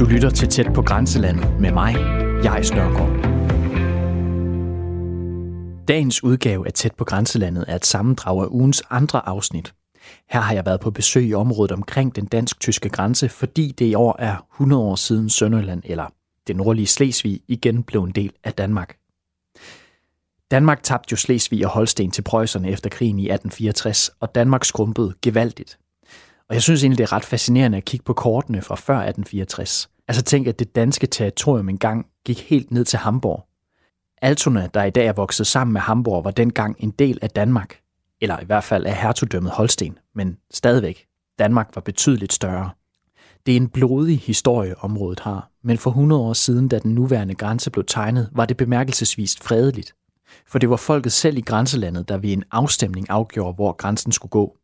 Du lytter til Tæt på Grænselandet med mig, jeg Nørgaard. Dagens udgave af Tæt på Grænselandet er et sammendrag af ugens andre afsnit. Her har jeg været på besøg i området omkring den dansk-tyske grænse, fordi det i år er 100 år siden Sønderland eller det nordlige Slesvig igen blev en del af Danmark. Danmark tabte jo Slesvig og Holsten til preusserne efter krigen i 1864, og Danmark skrumpede gevaldigt. Og jeg synes egentlig, det er ret fascinerende at kigge på kortene fra før 1864. Altså tænk, at det danske territorium engang gik helt ned til Hamburg. Altona, der i dag er vokset sammen med Hamburg, var dengang en del af Danmark. Eller i hvert fald af hertugdømmet Holsten, men stadigvæk. Danmark var betydeligt større. Det er en blodig historie, området har, men for 100 år siden, da den nuværende grænse blev tegnet, var det bemærkelsesvist fredeligt. For det var folket selv i grænselandet, der ved en afstemning afgjorde, hvor grænsen skulle gå.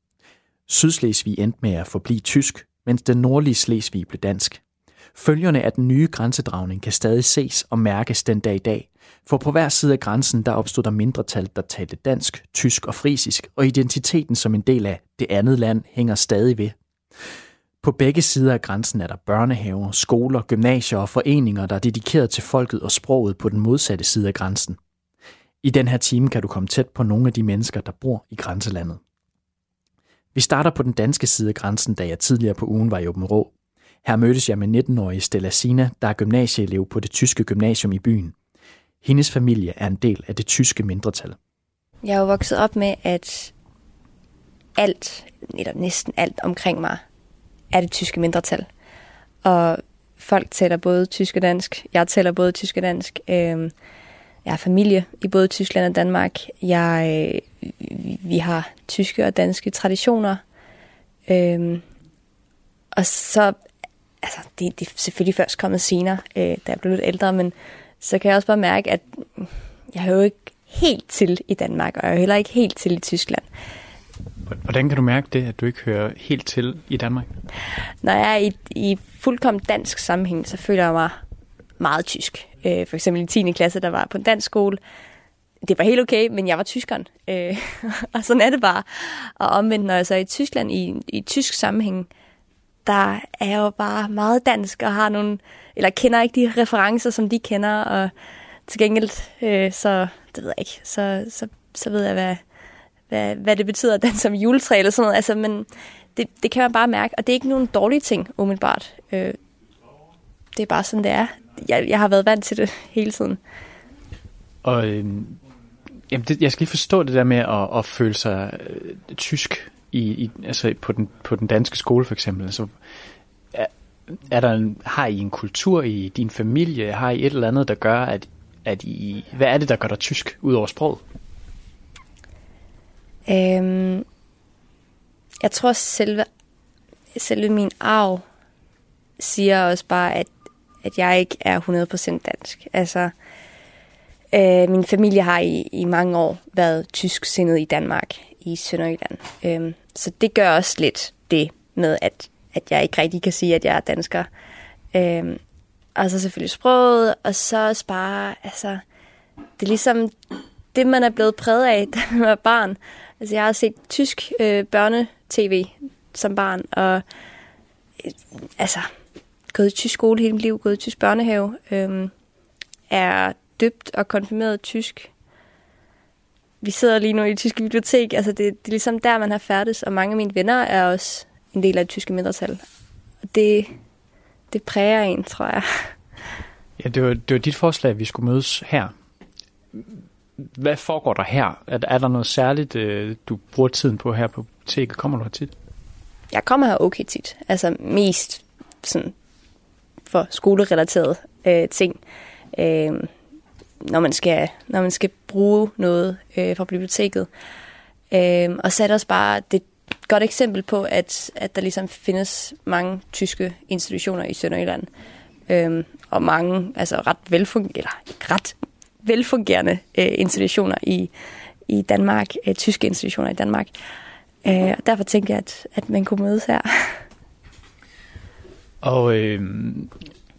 Sydslesvig endte med at forblive tysk, mens den nordlige Slesvig blev dansk. Følgerne af den nye grænsedragning kan stadig ses og mærkes den dag i dag, for på hver side af grænsen der opstod der mindretal, der talte dansk, tysk og frisisk, og identiteten som en del af det andet land hænger stadig ved. På begge sider af grænsen er der børnehaver, skoler, gymnasier og foreninger, der er dedikeret til folket og sproget på den modsatte side af grænsen. I den her time kan du komme tæt på nogle af de mennesker, der bor i grænselandet. Vi starter på den danske side af grænsen, da jeg tidligere på ugen var i Åben Rå. Her mødtes jeg med 19-årige Stella Sina, der er gymnasieelev på det tyske gymnasium i byen. Hendes familie er en del af det tyske mindretal. Jeg er jo vokset op med, at alt, eller næsten alt omkring mig, er det tyske mindretal. Og folk taler både tysk og dansk. Jeg taler både tysk og dansk. Øhm, jeg har familie i både Tyskland og Danmark. Jeg, øh, vi har tyske og danske traditioner. Øhm, og så, altså, det, det er selvfølgelig først kommet senere, øh, da jeg blev lidt ældre, men så kan jeg også bare mærke, at jeg hører ikke helt til i Danmark, og jeg hører heller ikke helt til i Tyskland. Hvordan kan du mærke det, at du ikke hører helt til i Danmark? Når jeg er i, i fuldkommen dansk sammenhæng, så føler jeg mig meget tysk. Øh, for eksempel i 10. klasse, der var på en dansk skole. Det var helt okay, men jeg var tyskeren. Øh, og sådan er det bare. Og omvendt, når jeg så er i Tyskland, i, i tysk sammenhæng, der er jeg jo bare meget dansk og har nogle, eller kender ikke de referencer, som de kender, og til gengæld, øh, så, det ved jeg ikke, så, så, så ved jeg, hvad, hvad, hvad det betyder at danse som juletræ eller sådan noget. Altså, men det, det kan man bare mærke, og det er ikke nogen dårlige ting, umiddelbart. Øh, det er bare sådan, det er jeg, jeg har været vant til det hele tiden. Og øh, jamen det, jeg skal lige forstå det der med at, at føle sig øh, tysk i, i, altså på, den, på den danske skole for eksempel. Altså, er, er der en, har I en kultur i din familie? Har I et eller andet, der gør, at, at I... Hvad er det, der gør dig tysk, ud over sproget? Øhm, jeg tror, selve, selve min arv siger også bare, at at jeg ikke er 100% dansk. Altså, øh, min familie har i, i mange år været tysksindet i Danmark, i Sønderjylland. Øh, så det gør også lidt det med, at, at jeg ikke rigtig kan sige, at jeg er dansker. Øh, og så selvfølgelig sproget, og så også bare, altså, det er ligesom det, man er blevet præget af, da man var barn. Altså, jeg har set tysk øh, børnetv som barn, og øh, altså, gået i tysk skole hele mit liv, gået i tysk børnehave, øh, er døbt og konfirmeret tysk. Vi sidder lige nu i det tyske bibliotek, altså det, det er ligesom der, man har færdes, og mange af mine venner er også en del af det tyske mindretal. Og det, det præger en, tror jeg. Ja, det var, det var dit forslag, at vi skulle mødes her. Hvad foregår der her? Er, er der noget særligt, øh, du bruger tiden på her på biblioteket? Kommer du her tit? Jeg kommer her okay tit. Altså mest sådan for skolerelaterede øh, ting, øh, når, man skal, når man skal bruge noget øh, fra biblioteket. Øh, og så er det også bare det et godt eksempel på, at, at der ligesom findes mange tyske institutioner i Sønderjylland. Øh, og mange altså ret, velfungerende, eller ret velfungerende øh, institutioner i, i Danmark, øh, tyske institutioner i Danmark. Øh, og derfor tænker jeg, at, at man kunne mødes her. Og øh,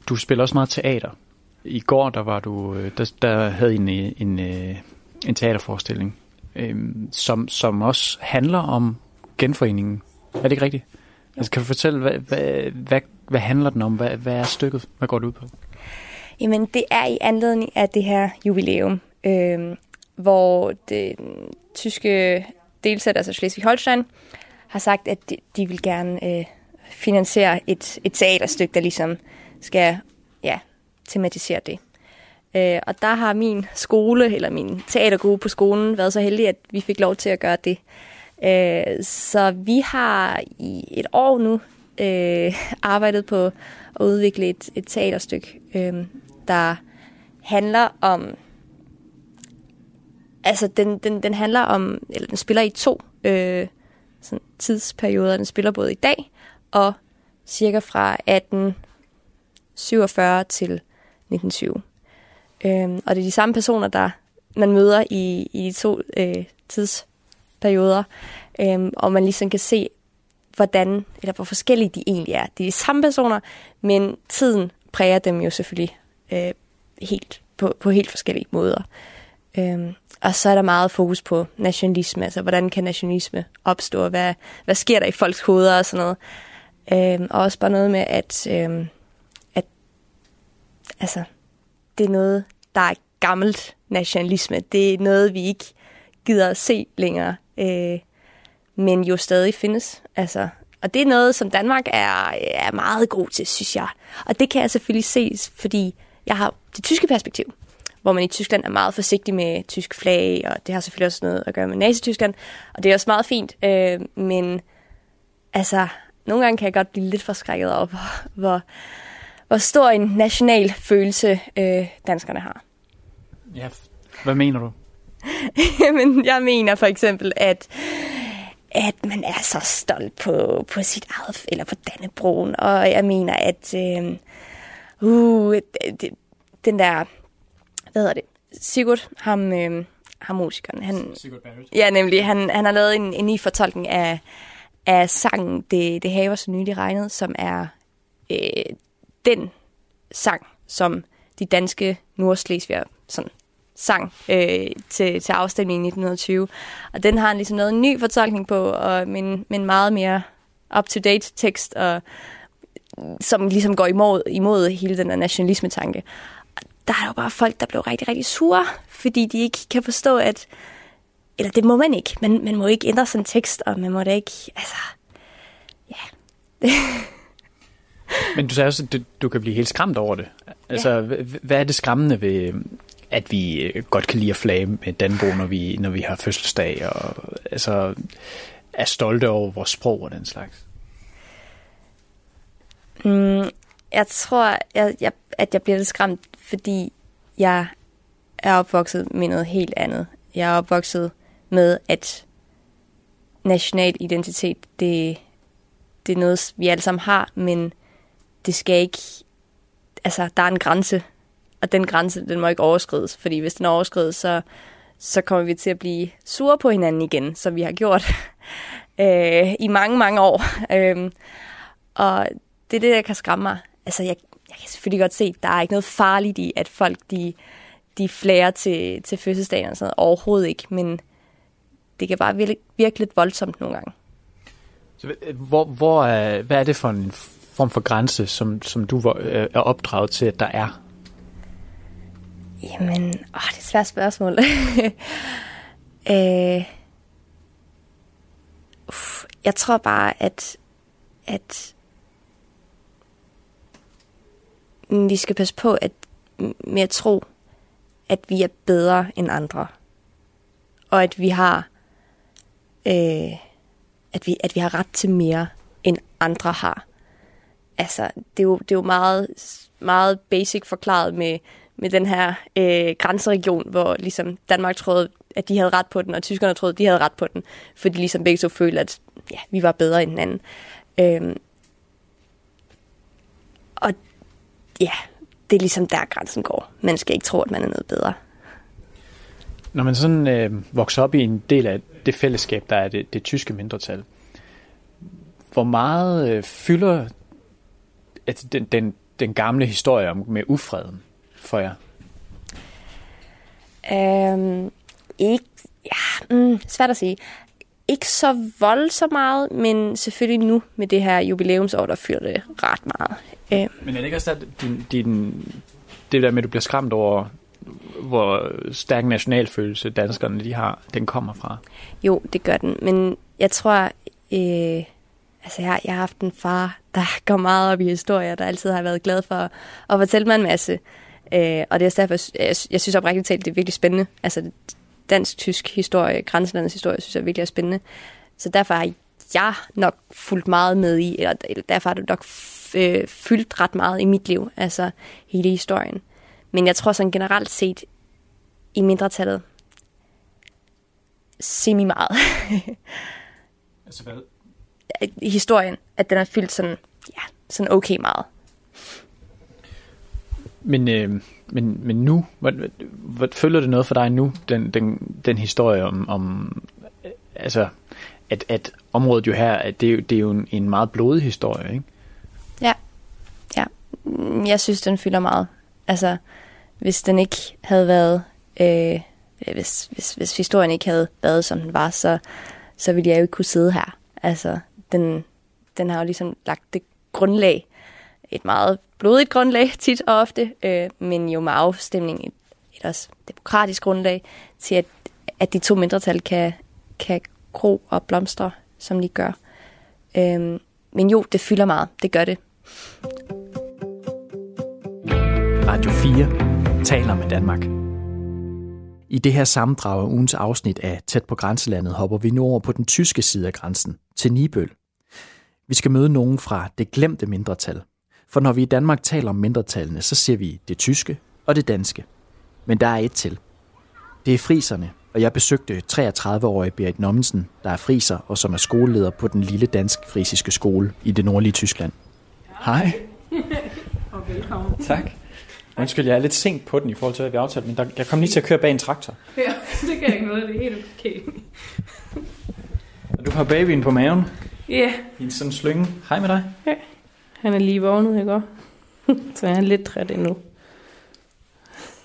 du spiller også meget teater. I går der var du, øh, der, der havde en, en, en, øh, en teaterforestilling, øh, som, som også handler om genforeningen. Er det ikke rigtigt? Altså, kan du fortælle, hvad, hvad, hvad, hvad handler den om? Hvad, hvad er stykket? Hvad går det ud på? Jamen, det er i anledning af det her jubilæum, øh, hvor den tyske delstat, altså Schleswig-Holstein, har sagt, at de, de vil gerne øh, finansiere et, et teaterstykke, der ligesom skal ja, tematisere det. Øh, og der har min skole, eller min teatergruppe på skolen, været så heldig, at vi fik lov til at gøre det. Øh, så vi har i et år nu øh, arbejdet på at udvikle et, et teaterstykke, øh, der handler om... Altså, den, den, den handler om... Eller den spiller i to øh, sådan tidsperioder. Den spiller både i dag og cirka fra 1847 til 1920. Øhm, og det er de samme personer, der man møder i, i de to øh, tidsperioder, øhm, og man ligesom kan se, hvordan, eller hvor forskellige de egentlig er. Det er de samme personer, men tiden præger dem jo selvfølgelig øh, helt, på, på helt forskellige måder. Øhm, og så er der meget fokus på nationalisme, altså hvordan kan nationalisme opstå, hvad, hvad sker der i folks hoveder og sådan noget. Øhm, og også bare noget med, at, øhm, altså, det er noget, der er gammelt nationalisme. Det er noget, vi ikke gider at se længere, øh, men jo stadig findes. Altså, og det er noget, som Danmark er, er meget god til, synes jeg. Og det kan jeg selvfølgelig se, fordi jeg har det tyske perspektiv, hvor man i Tyskland er meget forsigtig med tysk flag, og det har selvfølgelig også noget at gøre med Nazi-Tyskland, og det er også meget fint, øh, men altså, nogle gange kan jeg godt blive lidt forskrækket over, hvor, hvor, hvor stor en national følelse øh, danskerne har. Ja, hvad mener du? Jamen, jeg mener for eksempel, at at man er så stolt på, på sit eget, eller på Dannebroen, og jeg mener, at øh, uh, det, den der, hvad hedder det, Sigurd, ham, øh, ham musikeren, han, Sigurd Barrett. ja nemlig, han, han har lavet en, en ny fortolkning af, af sangen Det, det haver så nylig regnet, som er øh, den sang, som de danske nordslesviger sådan sang øh, til, til afstemningen i 1920. Og den har han ligesom lavet en ny fortolkning på, og med, men en meget mere up-to-date tekst, og, som ligesom går imod, imod hele den der nationalisme-tanke. Og der er jo bare folk, der blev rigtig, rigtig sure, fordi de ikke kan forstå, at eller det må man ikke. Man, man må ikke ændre sådan en tekst, og man må da ikke, altså, ja. Men du sagde også, at du, du kan blive helt skræmt over det. Altså, ja. hvad er det skræmmende ved, at vi øh, godt kan lide at flage med Danbo, når vi, når vi har fødselsdag, og altså, er stolte over vores sprog og den slags? Mm, jeg tror, jeg, jeg, at jeg bliver lidt skræmt, fordi jeg er opvokset med noget helt andet. Jeg er opvokset med, at national identitet, det, det er noget, vi alle sammen har, men det skal ikke... Altså, der er en grænse, og den grænse, den må ikke overskrides, fordi hvis den overskrides, så, så kommer vi til at blive sure på hinanden igen, som vi har gjort øh, i mange, mange år. Øh, og det er det, der kan skræmme mig. Altså, jeg, jeg kan selvfølgelig godt se, at der er ikke noget farligt i, at folk de, de flærer til, til fødselsdagen og sådan noget. Overhovedet ikke, men det kan bare virke, virke lidt voldsomt nogle gange. Så, øh, hvor, hvor hvad er det for en form for grænse, som, som du øh, er opdraget til, at der er? Jamen, åh, det er et svært spørgsmål. øh, uff, jeg tror bare, at, at vi skal passe på at med at tro, at vi er bedre end andre. Og at vi har øh, at, vi, at vi har ret til mere, end andre har. Altså, det er jo, det er jo meget, meget basic forklaret med, med den her øh, grænseregion, hvor ligesom Danmark troede, at de havde ret på den, og tyskerne troede, at de havde ret på den, fordi de ligesom begge så følte, at ja, vi var bedre end hinanden. Øhm, og ja, det er ligesom der grænsen går. Man skal ikke tro, at man er noget bedre. Når man sådan øh, vokser op i en del af det fællesskab, der er det, det tyske mindretal, hvor meget øh, fylder at den, den, den gamle historie om med ufreden for jer? Øhm, ikke, ja, mm, svært at sige. ikke så voldsomt meget, men selvfølgelig nu med det her jubilæumsår, der fylder det ret meget. Øh, Men er det ikke også, at din, din, det der med, at du bliver skræmt over, hvor stærk nationalfølelse danskerne de har, den kommer fra? Jo, det gør den. Men jeg tror, øh, altså jeg, jeg har haft en far, der går meget op i historier, der altid har været glad for at fortælle mig en masse. Øh, og det er også derfor, jeg, jeg synes oprigtigt talt, det er virkelig spændende. Altså dansk-tysk historie, grænselandets historie, synes jeg virkelig er spændende. Så derfor har jeg nok fulgt meget med i, eller, eller derfor har det nok øh, fyldt ret meget i mit liv, altså hele historien. Men jeg tror sådan generelt set, i mindretallet, semi meget. Altså hvad? I historien, at den er fyldt sådan, ja, sådan okay meget. Men, øh, men, men nu, hvad, hvad, følger det noget for dig nu, den, den, den historie om, om altså, at, at området jo her, at det, er jo- det er jo en, en meget blodig historie, ikke? Ja, ja. Jeg synes, den fylder meget. Altså, hvis den ikke havde været, øh, hvis, hvis, hvis historien ikke havde været, som den var, så, så ville jeg jo ikke kunne sidde her. Altså, den, den har jo ligesom lagt det grundlag, et meget blodigt grundlag tit og ofte, øh, men jo med afstemning et, et også demokratisk grundlag til, at, at de to mindretal kan, kan gro og blomstre, som de gør. Øh, men jo, det fylder meget. Det gør det. Radio 4 taler med Danmark. I det her sammendrag af ugens afsnit af Tæt på grænselandet hopper vi nu over på den tyske side af grænsen, til Nibøl. Vi skal møde nogen fra det glemte mindretal. For når vi i Danmark taler om mindretallene, så ser vi det tyske og det danske. Men der er et til. Det er friserne, og jeg besøgte 33-årige Berit Nommensen, der er friser og som er skoleleder på den lille dansk-frisiske skole i det nordlige Tyskland. Hej. Og velkommen. Tak. Undskyld, jeg er lidt sent på den i forhold til, hvad vi aftalte, men der, jeg kom lige til at køre bag en traktor. Ja, det kan ikke noget, det er helt okay. Og du har babyen på maven Ja, i en sådan slynge. Hej med dig. han er lige vågnet, ikke også? Så han er lidt træt endnu.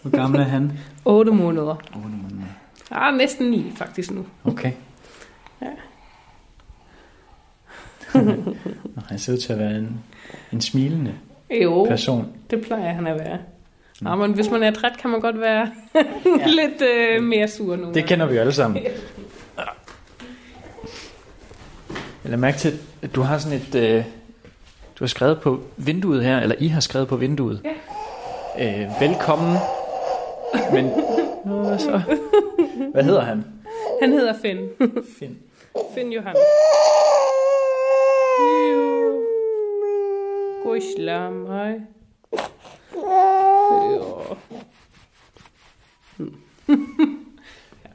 Hvor gammel er han? 8 måneder. 8 måneder. Ah, næsten 9 faktisk nu. Okay. Ja. Nå, han ser ud til at være en, en smilende Jo, person. det plejer han at være. Nå, men hvis man er træt, kan man godt være lidt øh, mere sur nu. Det kender vi jo alle sammen. Jeg lader mærke til, at du har sådan et... Øh, du har skrevet på vinduet her, eller I har skrevet på vinduet. Ja. Øh, velkommen. Men... Nå, hvad så? Hvad hedder han? Han hedder Finn. Finn. Finn Johan. God islam, hej. Jo.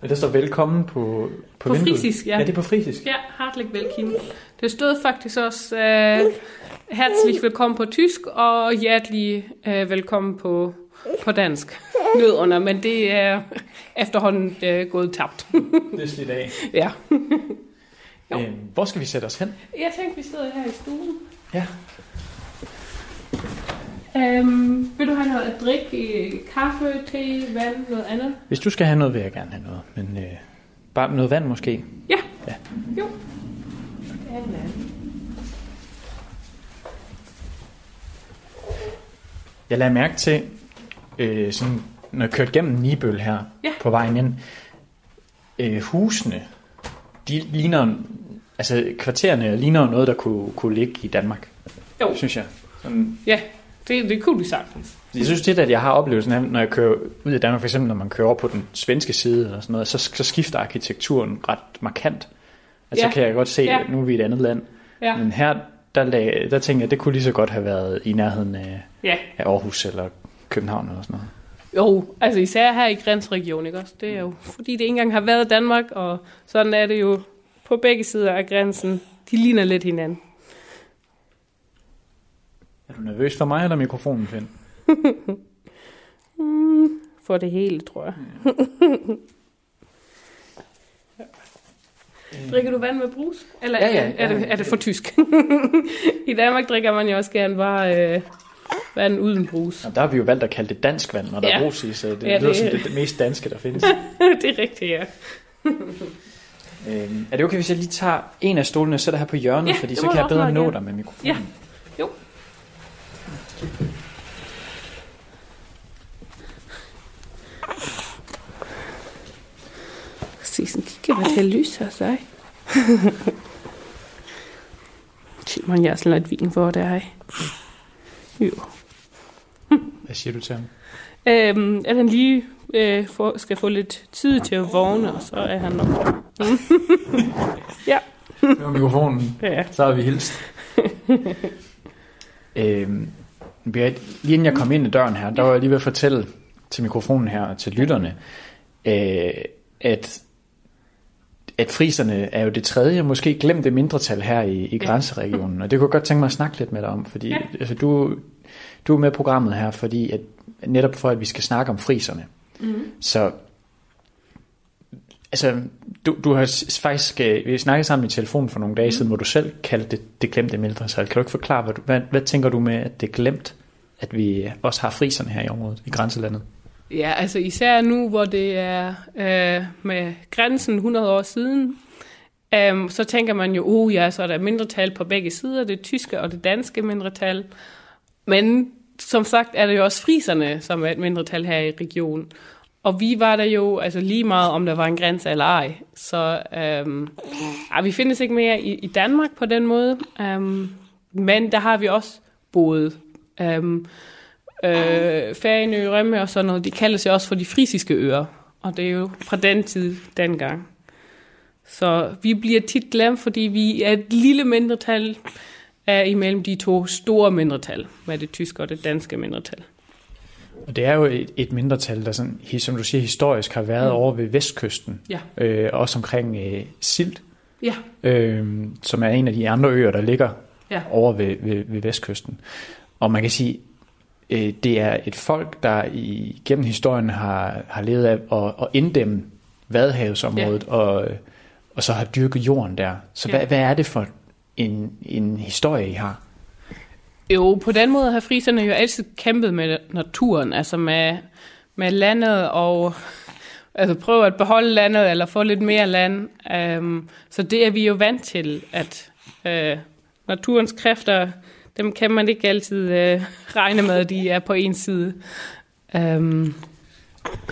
Og der står velkommen på, på, På vinduet. frisisk, ja. Ja, det er på frisisk. Ja, hartelijk velkommen. Det stod faktisk også uh, herzlich velkommen på tysk og hjertelig uh, velkommen på, på dansk. Nødunder, men det er efterhånden uh, gået tabt. Det er slidt af. ja. Jo. Øh, hvor skal vi sætte os hen? Jeg tænkte, vi sidder her i stuen. Ja. Um, vil du have noget at drikke? Kaffe, te, vand, noget andet? Hvis du skal have noget, vil jeg gerne have noget. Men øh, bare noget vand måske. Ja. Ja. Jo. Jeg lader mærke til, øh, sådan, når jeg kørte gennem Nibøl her Ja. på vejen ind, øh, husene, de ligner, altså kvartererne ligner noget, der kunne, kunne ligge i Danmark, Jo, synes jeg. Sådan, ja. Det, det kunne de sagtens. jeg synes tit, at jeg har oplevelsen af, når jeg kører ud af Danmark, for eksempel når man kører over på den svenske side eller sådan noget, så, så skifter arkitekturen ret markant. Altså Ja. så kan jeg godt se, Ja. at nu er vi i et andet land. Ja. Men her, der, lag, der tænker jeg, at det kunne lige så godt have været i nærheden af, Ja. af Aarhus eller København eller sådan noget. Jo, altså især her i grænsregionen, ikke også? Det er jo, fordi det ikke engang har været Danmark, og sådan er det jo på begge sider af grænsen. De ligner lidt hinanden. Er du nervøs for mig eller mikrofonen, Finn? For det hele, tror jeg. Drikker du vand med brus? Eller Ja, ja, er, ja. det, er det for tysk? I Danmark drikker man jo også gerne bare øh, vand uden brus. Og der har vi jo valgt at kalde det dansk vand, når der Ja. er brus i, så det Ja, lyder det- som det, det mest danske, der findes. det er rigtigt, ja. Øhm, er det okay, hvis jeg lige tager en af stolene og sætter her på hjørnet, Ja, fordi så kan jeg bedre meget nå dig med mikrofonen? Ja. Jo. Sisen kigger hvad det lyser sig. Shit, man, jeg er sådan lidt vin for det her. Jo. Hvad siger du til ham? Øhm, at han lige øh, får, skal få lidt tid til at vågne, og så er han nok ja. Det var mikrofonen. ja. Så har vi hilst. øhm, Berit, lige inden jeg kom ind i døren her, der var jeg lige ved at fortælle til mikrofonen her og til lytterne, øh, at, at friserne er jo det tredje, måske glemte mindretal her i, i grænseregionen. Og det kunne jeg godt tænke mig at snakke lidt med dig om, fordi Ja. altså, du, du er med i programmet her, fordi at, netop for, at vi skal snakke om friserne. Mm. Så altså, du, du har faktisk, øh, vi snakkede sammen i telefonen for nogle dage mm. siden, hvor du selv kaldte det, det glemte mindretal. Kan du ikke forklare, hvad, hvad, hvad tænker du med, at det er glemt, at vi også har friserne her i området, i grænselandet? Ja, altså især nu, hvor det er øh, med grænsen 100 år siden, øh, så tænker man jo, oh ja, så er der mindretal på begge sider, det tyske og det danske mindretal. Men som sagt er det jo også friserne, som er et mindretal her i regionen. Og vi var der jo altså lige meget, om der var en grænse eller ej. Så øhm, ja, vi findes ikke mere i, i Danmark på den måde. Øhm, men der har vi også boet. Øhm, øh, Færøerne, Rømme og sådan noget, de kaldes jo også for de frisiske øer. Og det er jo fra den tid, dengang. Så vi bliver tit glemt, fordi vi er et lille mindretal er imellem de to store mindretal, med det tyske og det danske mindretal. Og det er jo et, et mindretal, der sådan, som du siger, historisk har været mm. over ved vestkysten, Ja. øh, også omkring øh, Silt, Ja, øh, som er en af de andre øer, der ligger Ja. over ved, ved, ved vestkysten. Og man kan sige, øh, det er et folk, der i, gennem historien har, har levet af at, at inddæmme Vadehavsområdet, ja. og, og så har dyrket jorden der. Så Ja. hvad, hvad er det for en, en historie, I har? Jo, på den måde har friserne jo altid kæmpet med naturen, altså med, med landet og altså prøve at beholde landet eller få lidt mere land. Um, så det er vi jo vant til, at uh, naturens kræfter, dem kan man ikke altid uh, regne med, at de er på en side. Um,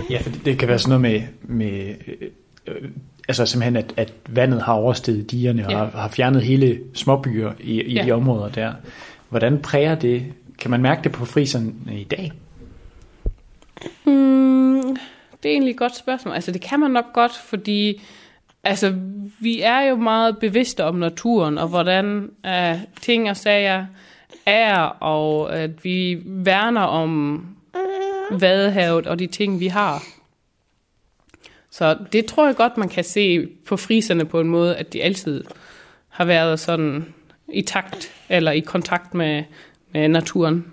Ja, for det, det kan være sådan noget med, med øh, øh, altså simpelthen, at, at vandet har oversteget digerne og Ja. har, har fjernet hele småbyer i, i Ja. de områder der. Hvordan præger det? Kan man mærke det på friserne i dag? Mm, det er egentlig et godt spørgsmål. Altså, det kan man nok godt, fordi altså, vi er jo meget bevidste om naturen, og hvordan uh, ting og sager er, og at vi værner om vadehavet og de ting, vi har. Så det tror jeg godt, man kan se på friserne på en måde, at de altid har været sådan i takt eller i kontakt med, med naturen.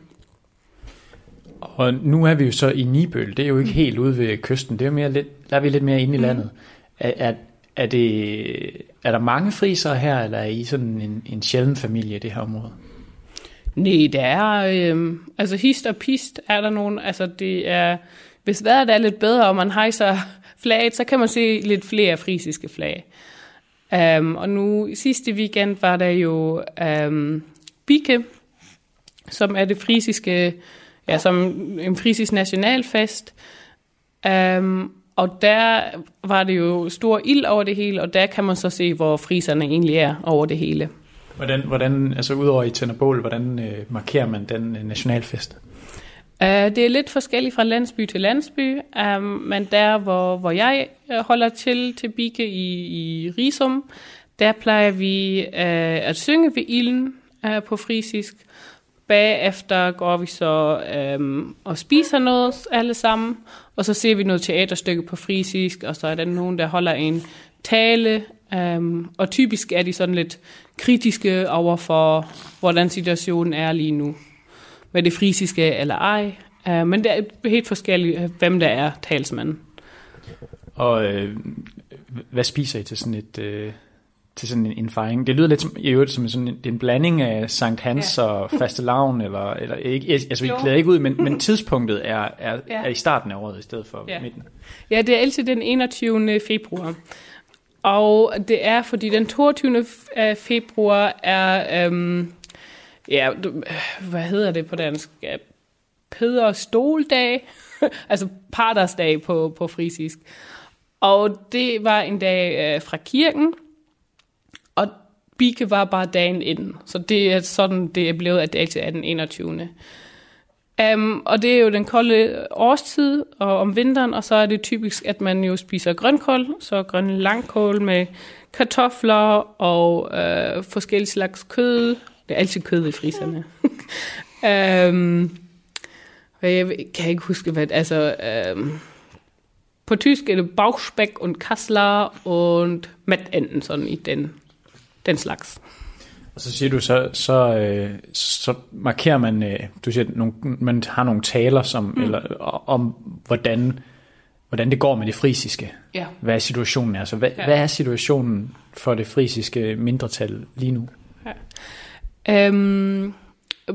Og nu er vi jo så i Nibøl, det er jo ikke helt ude ved kysten, det er jo mere lidt, der er vi lidt mere inde i landet. Er, er, er, det, er der mange frisere her, eller er I sådan en, en sjælden familie i det her område? Nej, det er, øh, altså hist og pist er der nogen, altså det er, hvis vejret er lidt bedre, og man hejser flaget, så kan man se lidt flere frisiske flag. Um, og nu sidste weekend var der jo øhm, um, Bike, som er det frisiske, ja, som en frisisk nationalfest. Um, og der var det jo stor ild over det hele, og der kan man så se, hvor friserne egentlig er over det hele. Hvordan, hvordan altså udover i tænder bål, hvordan øh, markerer man den øh, nationalfest? Uh, det er lidt forskelligt fra landsby til landsby, um, men der, hvor, hvor jeg øh, holder til, til Bike i, i Risum, der plejer vi uh, at synge ved ilden uh, på frisisk. Bagefter går vi så um, og spiser noget alle sammen, og så ser vi noget teaterstykke på frisisk, og så er der nogen, der holder en tale, um, og typisk er de sådan lidt kritiske over for, hvordan situationen er lige nu med det frisiske eller ej. Uh, men det er helt forskelligt, øh, hvem der er talsmanden. Og øh, hvad spiser I til sådan et øh, til sådan en, en fejring? Det lyder lidt som, i øvrigt som sådan en, det er en blanding af Sankt Hans ja. og fastelavn, eller, eller ikke, altså vi Jo. klæder ikke ud, men, men tidspunktet er, er, Ja. er i starten af året i stedet for Ja. midten. Ja, det er altid den 21. februar. Og det er, fordi den 22. øh, februar er, øhm, ja, hvad hedder det på dansk? Ja, Peder Stoldag, altså partersdag på, på frisisk. Og det var en dag øh, fra kirken, og Bike var bare dagen inden. Så det er sådan, det er blevet det dag er den 21. Um, øhm, og det er jo den kolde årstid og om vinteren, og så er det typisk, at man jo spiser grønkål, så grøn langkål med kartofler og øh, forskellige slags kød. Det er altid kød i friserne. um, jeg kan ikke huske, hvad altså... Um, på tysk er det Bauchspeck und Kassler und Mettenten, sådan i den, den slags. Og så siger du, så, så, øh, så markerer man, øh, du siger, nogle, man har nogle taler som, mm. eller, om, hvordan, hvordan det går med det frisiske. Ja. Hvad situationen er. Så hvad, ja. Ja. hvad er situationen for det frisiske mindretal lige nu? Øhm,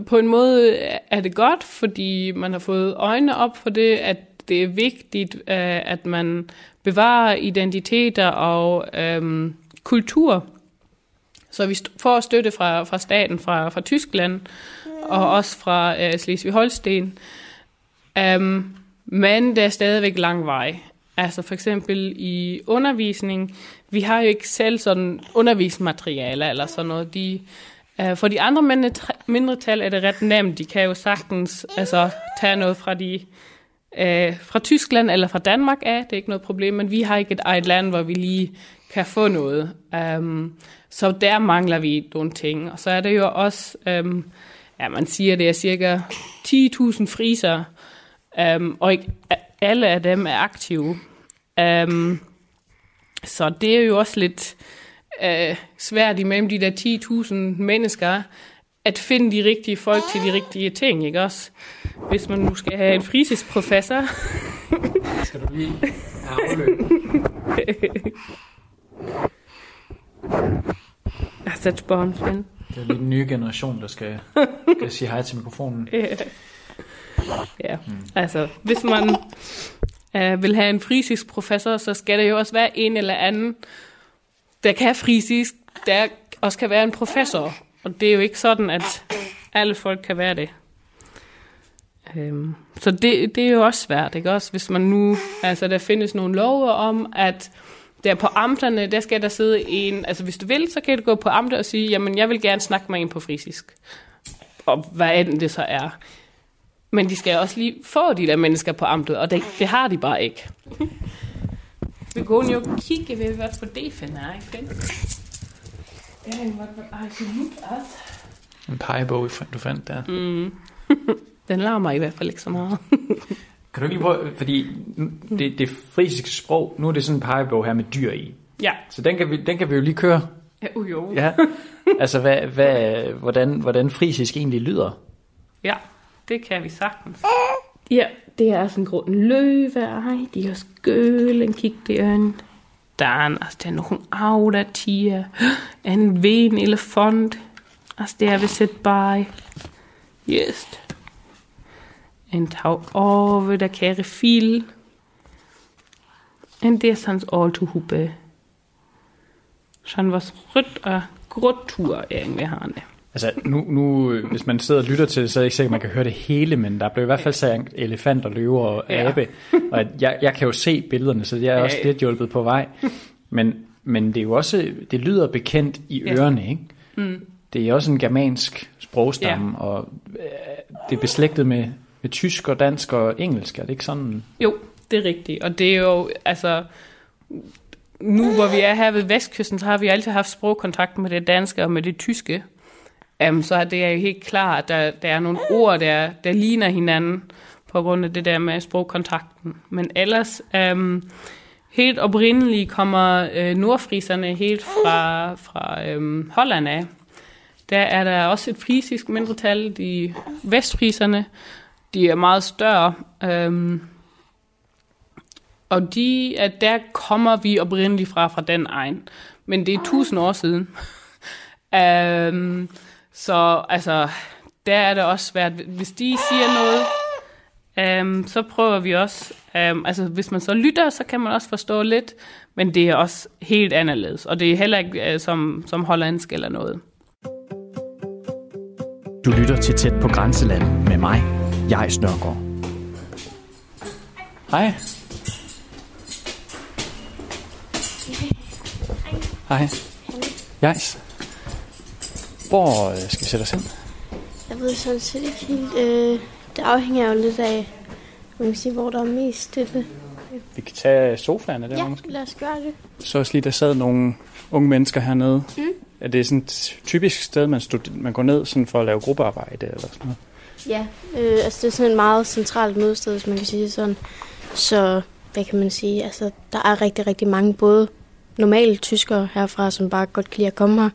på en måde er det godt, fordi man har fået øjnene op for det, at det er vigtigt, øh, at man bevarer identiteter og øhm, kultur. Så vi får støtte fra, fra staten, fra, fra Tyskland og også fra øh, Slesvig-Holsten. Um, men der er stadigvæk lang vej. Altså for eksempel i undervisning, vi har jo ikke selv sådan undervisningsmaterialer eller sådan noget. De, Øh, for de andre mindretal er det ret nemt. De kan jo sagtens altså, tage noget fra de uh, fra Tyskland eller fra Danmark af. Det er ikke noget problem, men vi har ikke et eget land, hvor vi lige kan få noget. Um, så der mangler vi nogle ting. Og så er det jo også, um, ja, man siger, det er cirka 10.000 friser, um, og ikke alle af dem er aktive. Um, så det er jo også lidt uh, svært imellem de der 10.000 mennesker, at finde de rigtige folk til de rigtige ting, ikke også? Hvis man nu skal have en frisisk professor, Skal du lige jeg har sat spørgen, Svend. Det er lige den nye generation, der skal, skal sige hej til mikrofonen. ja, mm. altså, hvis man øh, vil have en frisisk professor, så skal der jo også være en eller anden, der kan frisisk, der også kan være en professor. Og det er jo ikke sådan, at alle folk kan være det. Øhm, så det, det er jo også svært, ikke også? Hvis man nu, altså der findes nogle love om, at der på amterne, der skal der sidde en, altså hvis du vil, så kan du gå på amter og sige, jamen jeg vil gerne snakke med en på frisisk. Og hvad end det så er. Men de skal også lige få de der mennesker på amtet, og det, det har de bare ikke. Vi går jo kigge ved, hvad for det finder, ikke? Finn? Ja, hvad absolut altså. En pegebog, du fandt der. Mm. Den larmer i hvert fald ikke så meget. Kan du ikke lige prøve, fordi det, det frisiske sprog, nu er det sådan en pegebog her med dyr i. ja. Så den kan vi, den kan vi jo lige køre. Ja, uh, jo. Ja. Altså, hvad, hvad, hvordan, hvordan frisisk egentlig lyder. Ja, det kan vi sagtens. Ja, det er sådan en grund løve, ej, de har skølen, kig det øjne. Der er, en, altså, der er nogle audatier, en ven elefant, altså det er vi set by. Just. Der kære fil. En det er sådan altohuppe. Sådan was rødt og grottur egentlig har det. Altså, nu, nu, øh, hvis man sidder og lytter til det, så er jeg ikke sikker, at man kan høre det hele, men der blev i hvert fald sagt elefant og løver og Ja. abe. Og jeg, jeg kan jo se billederne, så jeg er Ja, også lidt hjulpet på vej. Men, men det er jo også, det lyder bekendt i Ja. ørerne, ikke? Mm. Det er også en germansk sprogstamme, ja. og øh, det er beslægtet med, med tysk og dansk og engelsk, er det ikke sådan? Jo, det er rigtigt. Og det er jo, altså, nu hvor vi er her ved Vestkysten, så har vi altid haft sprogkontakt med det danske og med det tyske. Jamen, så er det jo helt klart, at der, der er nogle ord, der, der ligner hinanden på grund af det der med sprogkontakten. Men ellers, øhm, helt oprindeligt kommer øh, nordfriserne helt fra, fra øhm, Holland af. Der er der også et frisisk mindretal, de vestfriserne. De er meget større. Øhm, og de, at der kommer vi oprindeligt fra, fra den egen. Men det er tusind år siden. øhm, så altså, der er det også svært. Hvis de siger noget, øhm, så prøver vi også. Øhm, altså, hvis man så lytter, så kan man også forstå lidt. men det er også helt anderledes, og det er heller ikke øh, som, som hollandsk eller noget. Du lytter til Tæt på Grænselandet med mig, jeg Snørgaard. Hej. Hej. Jais. Hvor øh, skal vi sætte os ind? Jeg ved sådan set ikke helt. Øh, det afhænger jo lidt af, man kan sige, hvor der er mest stille. Vi kan tage sofaerne der Ja, måske. lad os gøre det. Så også lige, der sad nogle unge mennesker hernede. Mm. Er det sådan et typisk sted, man, stud- man går ned sådan for at lave gruppearbejde eller sådan noget? Ja, øh, altså det er sådan et meget centralt mødested, hvis man kan sige sådan. Så hvad kan man sige? Altså, der er rigtig, rigtig mange både normale tyskere herfra, som bare godt kan lide at komme her.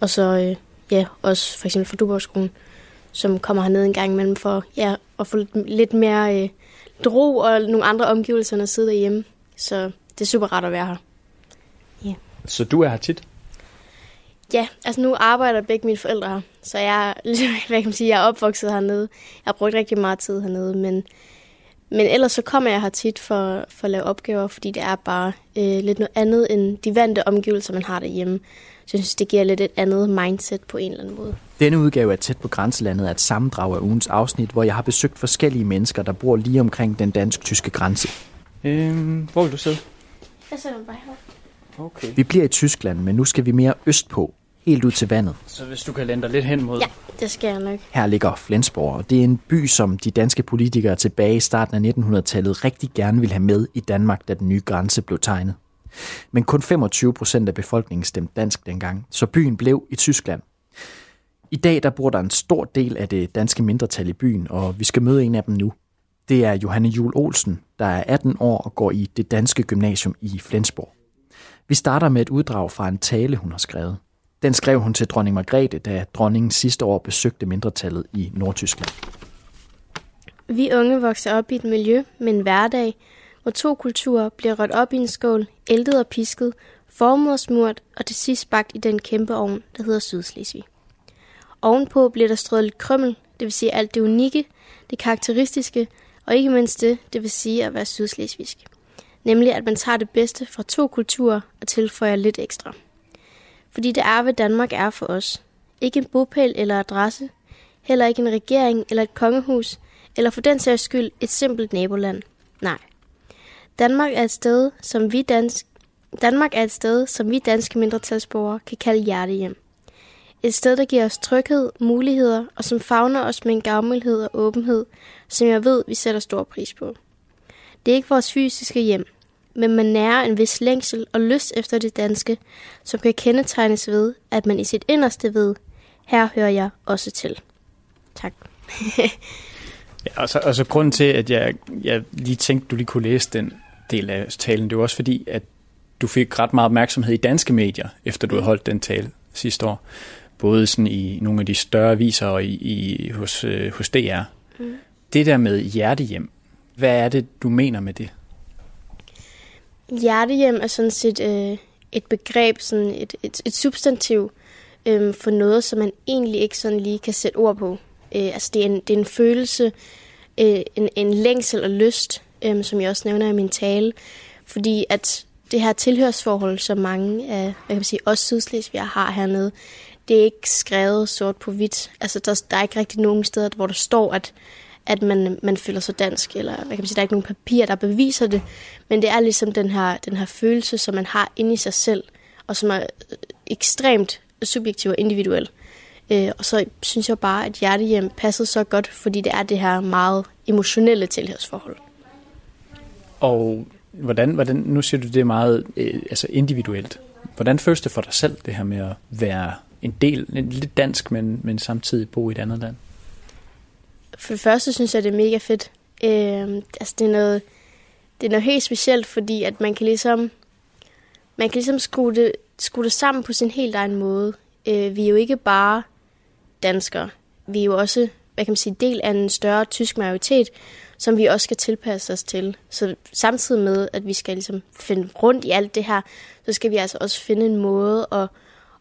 Og så øh, ja, også for eksempel fra Duborgskolen, som kommer herned en gang imellem for ja, at få lidt, lidt mere øh, ro og nogle andre omgivelser end at sidde derhjemme. Så det er super rart at være her. Så du er her tit? Ja, altså nu arbejder begge mine forældre her, så jeg, hvad kan man sige, jeg er opvokset hernede. Jeg har brugt rigtig meget tid hernede, men, men ellers så kommer jeg her tit for, for at lave opgaver, fordi det er bare øh, lidt noget andet end de vante omgivelser, man har derhjemme. Så jeg synes, det giver lidt et andet mindset på en eller anden måde. Denne udgave af Tæt på Grænselandet er et sammendrag af ugens afsnit, hvor jeg har besøgt forskellige mennesker, der bor lige omkring den dansk-tyske grænse. Øhm, hvor vil du sidde? Jeg sætter mig bare her. Okay. Vi bliver i Tyskland, men nu skal vi mere østpå, helt ud til vandet. Så hvis du kan lande dig lidt hen mod... Ja, det skal jeg nok. Her ligger Flensborg, og det er en by, som de danske politikere tilbage i starten af 1900-tallet rigtig gerne ville have med i Danmark, da den nye grænse blev tegnet. Men kun 25 procent af befolkningen stemte dansk dengang, så byen blev i Tyskland. I dag der bor der en stor del af det danske mindretal i byen, og vi skal møde en af dem nu. Det er Johanne Jul Olsen, der er 18 år og går i det danske gymnasium i Flensborg. Vi starter med et uddrag fra en tale, hun har skrevet. Den skrev hun til dronning Margrethe, da dronningen sidste år besøgte mindretallet i Nordtyskland. Vi unge vokser op i et miljø med en hverdag, hvor to kulturer bliver rødt op i en skål, æltet og pisket, formet og smurt og til sidst bagt i den kæmpe ovn, der hedder Sydslesvig. Ovenpå bliver der strøget lidt krømmel, det vil sige alt det unikke, det karakteristiske, og ikke mindst det, det vil sige at være sydslesvigsk. Nemlig at man tager det bedste fra to kulturer og tilføjer lidt ekstra. Fordi det er, hvad Danmark er for os. Ikke en bopæl eller adresse, heller ikke en regering eller et kongehus, eller for den sags skyld et simpelt naboland. Nej. Danmark er et sted, som vi dansk Danmark er et sted, som vi danske mindretalsborgere kan kalde hjertehjem. Et sted, der giver os tryghed, muligheder, og som favner os med en gavmildhed og åbenhed, som jeg ved, vi sætter stor pris på. Det er ikke vores fysiske hjem, men man nærer en vis længsel og lyst efter det danske, som kan kendetegnes ved, at man i sit inderste ved, her hører jeg også til. Tak. Ja, og så, og så grunden til, at jeg, jeg lige tænkte, du lige kunne læse den del af talen, det var også fordi, at du fik ret meget opmærksomhed i danske medier, efter du havde holdt den tale sidste år. Både sådan i nogle af de større aviser og i, i, hos, øh, hos DR. Mm. Det der med hjertehjem, hvad er det, du mener med det? Hjertehjem er sådan set øh, et begreb, sådan et, et, et substantiv øh, for noget, som man egentlig ikke sådan lige kan sætte ord på. Øh, altså det er en, det er en følelse, øh, en, en længsel og lyst, øh, som jeg også nævner i min tale. Fordi at det her tilhørsforhold, som mange af hvad kan man sige, os sydslesvigere har hernede, det er ikke skrevet sort på hvidt. Altså der, der er ikke rigtig nogen steder, hvor der står, at at man, man føler sig dansk, eller hvad kan man sige, der er ikke nogen papir, der beviser det, men det er ligesom den her, den her følelse, som man har inde i sig selv, og som er øh, ekstremt subjektiv og individuel. Øh, og så synes jeg bare, at hjertehjem passede så godt, fordi det er det her meget emotionelle tilhørsforhold. Og hvordan, hvordan nu siger du, det er meget øh, altså individuelt. Hvordan føles det for dig selv, det her med at være en del, en, lidt dansk, men, men samtidig bo i et andet land? For det første synes jeg, det er mega fedt. Øh, altså det er noget, det er noget helt specielt, fordi at man kan ligesom, man kan ligesom skrue det, skrue det sammen på sin helt egen måde. Øh, vi er jo ikke bare danskere. Vi er jo også, hvad kan man sige, del af en større tysk majoritet, som vi også skal tilpasse os til. Så samtidig med, at vi skal ligesom finde rundt i alt det her, så skal vi altså også finde en måde at,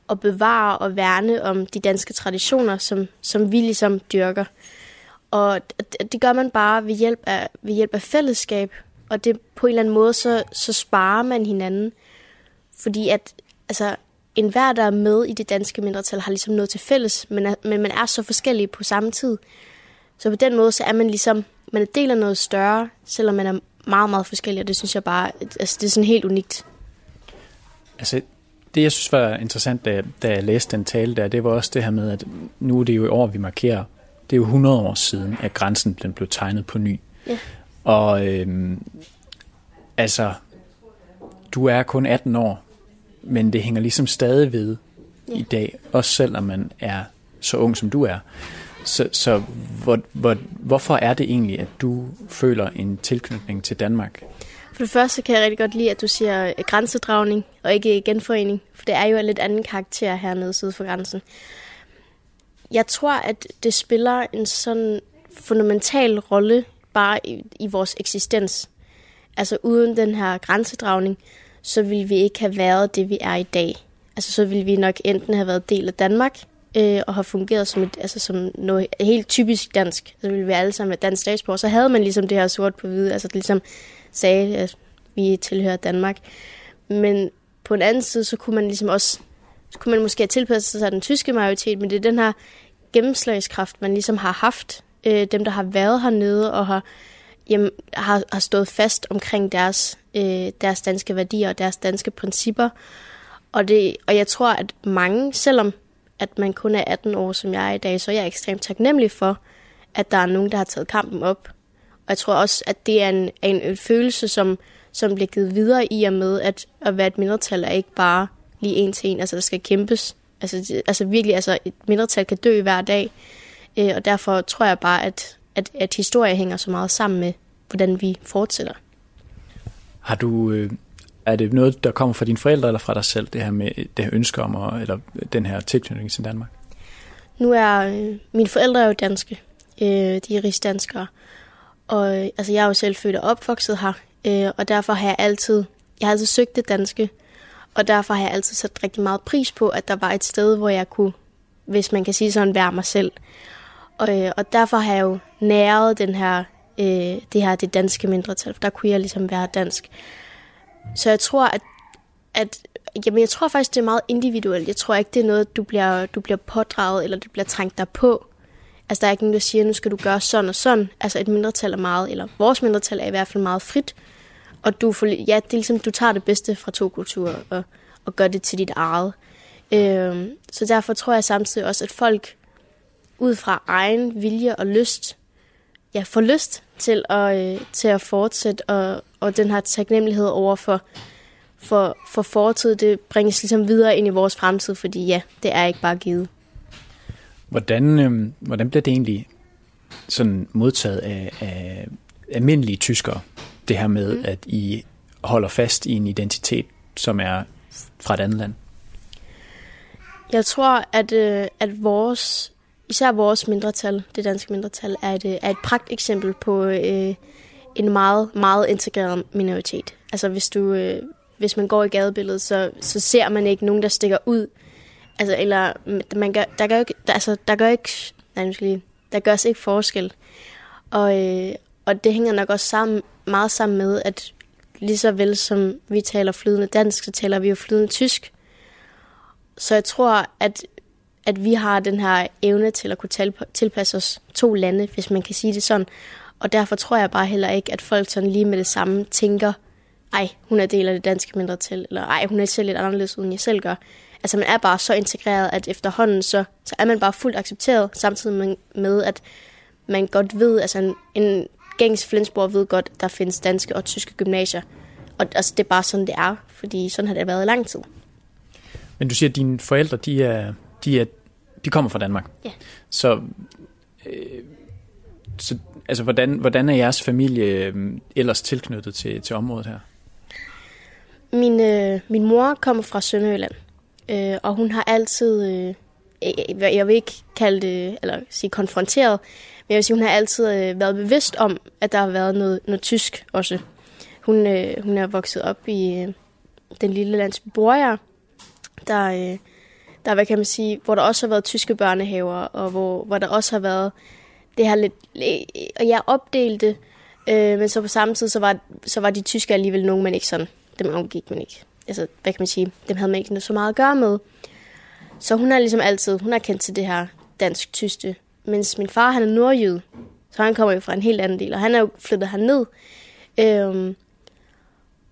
at bevare og værne om de danske traditioner, som, som vi ligesom dyrker. Og det gør man bare ved hjælp af, ved hjælp af fællesskab, og det på en eller anden måde, så, så sparer man hinanden. Fordi at altså, enhver, der er med i det danske mindretal, har ligesom noget til fælles, men, er, men man er så forskellige på samme tid. Så på den måde, så er man ligesom, man er del af noget større, selvom man er meget, meget forskellig, og det synes jeg bare, altså det er sådan helt unikt. Altså, det jeg synes var interessant, da, da jeg læste den tale der, det var også det her med, at nu er det jo i år, vi markerer, det er jo 100 år siden, at grænsen den blev tegnet på ny. Ja. Og øhm, altså, du er kun 18 år, men det hænger ligesom stadig ved ja. i dag, også selvom man er så ung, som du er. Så, så hvor, hvor, hvorfor er det egentlig, at du føler en tilknytning til Danmark? For det første kan jeg rigtig godt lide, at du siger øh, grænsedragning og ikke genforening, for det er jo en lidt anden karakter hernede syd for grænsen. Jeg tror, at det spiller en sådan fundamental rolle bare i, i vores eksistens. Altså uden den her grænsedragning, så ville vi ikke have været det, vi er i dag. Altså så ville vi nok enten have været del af Danmark, øh, og har fungeret som, et, altså som noget helt typisk dansk. Så ville vi alle sammen være dansk statsborger. Så havde man ligesom det her sort på hvide, altså det ligesom sagde, at vi tilhører Danmark. Men på en anden side, så kunne man ligesom også, så kunne man måske have tilpasset sig den tyske majoritet, men det er den her gennemslagskraft, man ligesom har haft. Øh, dem, der har været hernede og har, jamen, har, har stået fast omkring deres, øh, deres danske værdier og deres danske principper. Og, det, og jeg tror, at mange, selvom at man kun er 18 år, som jeg er i dag, så er jeg ekstremt taknemmelig for, at der er nogen, der har taget kampen op. Og jeg tror også, at det er en, en, en følelse, som, som bliver givet videre i og med, at at være et mindretal er ikke bare lige en til en, altså der skal kæmpes. Altså, det, altså virkelig, altså et mindretal kan dø hver dag, øh, og derfor tror jeg bare, at, at, at historie hænger så meget sammen med, hvordan vi fortsætter. Har du, øh, er det noget, der kommer fra dine forældre eller fra dig selv, det her med det her ønske om, at, eller den her tilknytning til Danmark? Nu er øh, mine forældre er jo danske. Øh, de er rigsdanskere. Og øh, altså, jeg er jo selv født og opvokset her, øh, og derfor har jeg altid, jeg har altid søgt det danske. Og derfor har jeg altid sat rigtig meget pris på, at der var et sted, hvor jeg kunne, hvis man kan sige sådan, være mig selv. Og, øh, og derfor har jeg jo næret den her, øh, det her det danske mindretal, for der kunne jeg ligesom være dansk. Så jeg tror, at, at jamen, jeg tror faktisk, det er meget individuelt. Jeg tror ikke, det er noget, du bliver, du bliver pådraget, eller det bliver trængt dig på. Altså, der er ikke nogen, der siger, nu skal du gøre sådan og sådan. Altså, et mindretal er meget, eller vores mindretal er i hvert fald meget frit. Og du, får, ja, det er ligesom, du tager det bedste fra to kulturer og, og gør det til dit eget. Øhm, så derfor tror jeg samtidig også, at folk ud fra egen vilje og lyst, ja, får lyst til at, øh, til at fortsætte, og, og den her taknemmelighed over for, for, for fortid, det bringes ligesom videre ind i vores fremtid, fordi ja, det er ikke bare givet. Hvordan, øh, hvordan bliver det egentlig sådan modtaget af, af almindelige tyskere, det her med, mm. at I holder fast i en identitet, som er fra et andet land? Jeg tror, at, øh, at vores, især vores mindretal, det danske mindretal, er et, er et pragt eksempel på øh, en meget, meget integreret minoritet. Altså hvis du, øh, hvis man går i gadebilledet, så, så ser man ikke nogen, der stikker ud. Altså, eller man gør, der gør ikke, der, altså, der gør ikke, nej, lige, der gørs ikke forskel. Og, øh, og det hænger nok også sammen, meget sammen med, at lige så vel som vi taler flydende dansk, så taler vi jo flydende tysk. Så jeg tror, at, at vi har den her evne til at kunne tilpasse os to lande, hvis man kan sige det sådan. Og derfor tror jeg bare heller ikke, at folk sådan lige med det samme tænker, ej, hun er del af det danske mindretal, eller ej, hun er selv lidt anderledes, end jeg selv gør. Altså man er bare så integreret, at efterhånden så, så er man bare fuldt accepteret, samtidig med, at man godt ved, altså en, en gængs Flensborg ved godt, at der findes danske og tyske gymnasier. Og altså, det er bare sådan, det er, fordi sådan har det været i lang tid. Men du siger, at dine forældre, de, er, de, er, de kommer fra Danmark. Ja. Så, øh, så altså, hvordan, hvordan er jeres familie øhm, ellers tilknyttet til, til området her? Min, øh, min mor kommer fra Sønderjylland, øh, og hun har altid, øh, jeg vil ikke kalde det, eller sige konfronteret, men jeg vil sige, hun har altid øh, været bevidst om, at der har været noget, noget tysk også. Hun, øh, hun er vokset op i øh, den lille landsby Borger, der, øh, der, hvad kan man sige, hvor der også har været tyske børnehaver, og hvor, hvor der også har været det her lidt, og jeg opdelte, øh, men så på samme tid, så var, så var de tyske alligevel nogen, men ikke sådan, dem omgik man ikke. altså, hvad kan man sige, dem havde man ikke så meget at gøre med. Så hun har ligesom altid, hun har kendt til det her dansk-tyste. Mens min far, han er nordjyd, så han kommer jo fra en helt anden del, og han er jo flyttet herned. Øhm,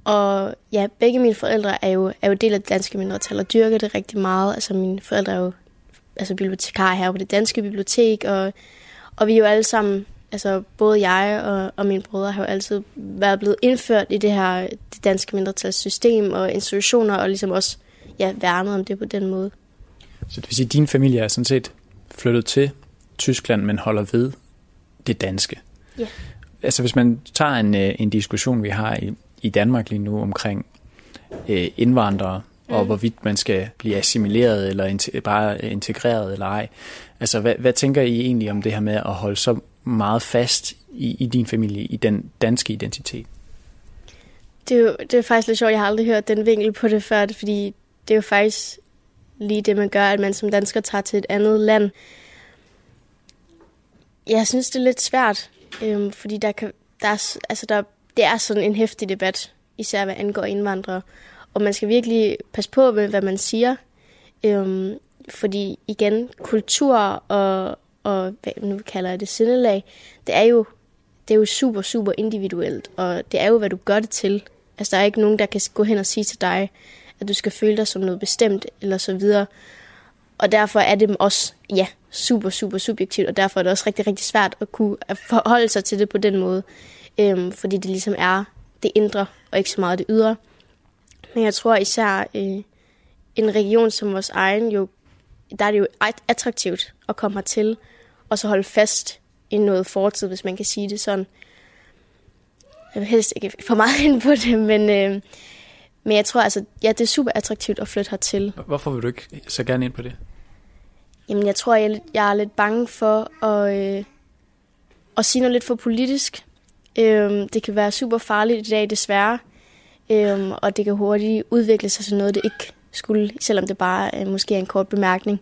og ja, begge mine forældre er jo, er jo del af det danske mindretal og dyrker det rigtig meget. Altså mine forældre er jo altså bibliotekar her på det danske bibliotek, og, og vi er jo alle sammen, altså både jeg og, og mine brødre har jo altid været blevet indført i det her det danske mindretalssystem og institutioner, og ligesom også ja, værnet om det på den måde. Så det vil sige, at din familie er sådan set flyttet til Tyskland, men holder ved det danske. Ja. Altså hvis man tager en, øh, en diskussion, vi har i, i Danmark lige nu omkring øh, indvandrere, mm. og hvorvidt man skal blive assimileret eller in- bare integreret eller ej. Altså hvad, hvad tænker I egentlig om det her med at holde så meget fast i, i din familie, i den danske identitet? Det er, jo, det er faktisk lidt sjovt, jeg har aldrig hørt den vinkel på det før, fordi det er jo faktisk lige det, man gør, at man som dansker tager til et andet land. Jeg synes, det er lidt svært, øhm, fordi der kan, der er, altså der, det er sådan en hæftig debat, især hvad angår indvandrere. Og man skal virkelig passe på med, hvad man siger. Øhm, fordi igen, kultur og, og hvad nu kalder jeg det, sindelag, det er jo det er jo super, super individuelt, og det er jo, hvad du gør det til. Altså, der er ikke nogen, der kan gå hen og sige til dig, at du skal føle dig som noget bestemt, eller så videre. Og derfor er det også, ja, super, super subjektivt, og derfor er det også rigtig, rigtig svært at kunne forholde sig til det på den måde, øhm, fordi det ligesom er det indre, og ikke så meget det ydre. Men jeg tror især, øh, en region som vores egen, jo, der er det jo attraktivt at komme hertil, og så holde fast i noget fortid, hvis man kan sige det sådan. Jeg vil helst ikke for meget ind på det, men, øh, men jeg tror altså, ja, det er super attraktivt at flytte hertil. Hvorfor vil du ikke så gerne ind på det? Jamen, jeg tror, jeg, jeg er lidt bange for at, øh, at sige noget lidt for politisk. Øh, det kan være super farligt i dag, desværre. Øh, og det kan hurtigt udvikle sig til noget, det ikke skulle, selvom det bare øh, måske er en kort bemærkning.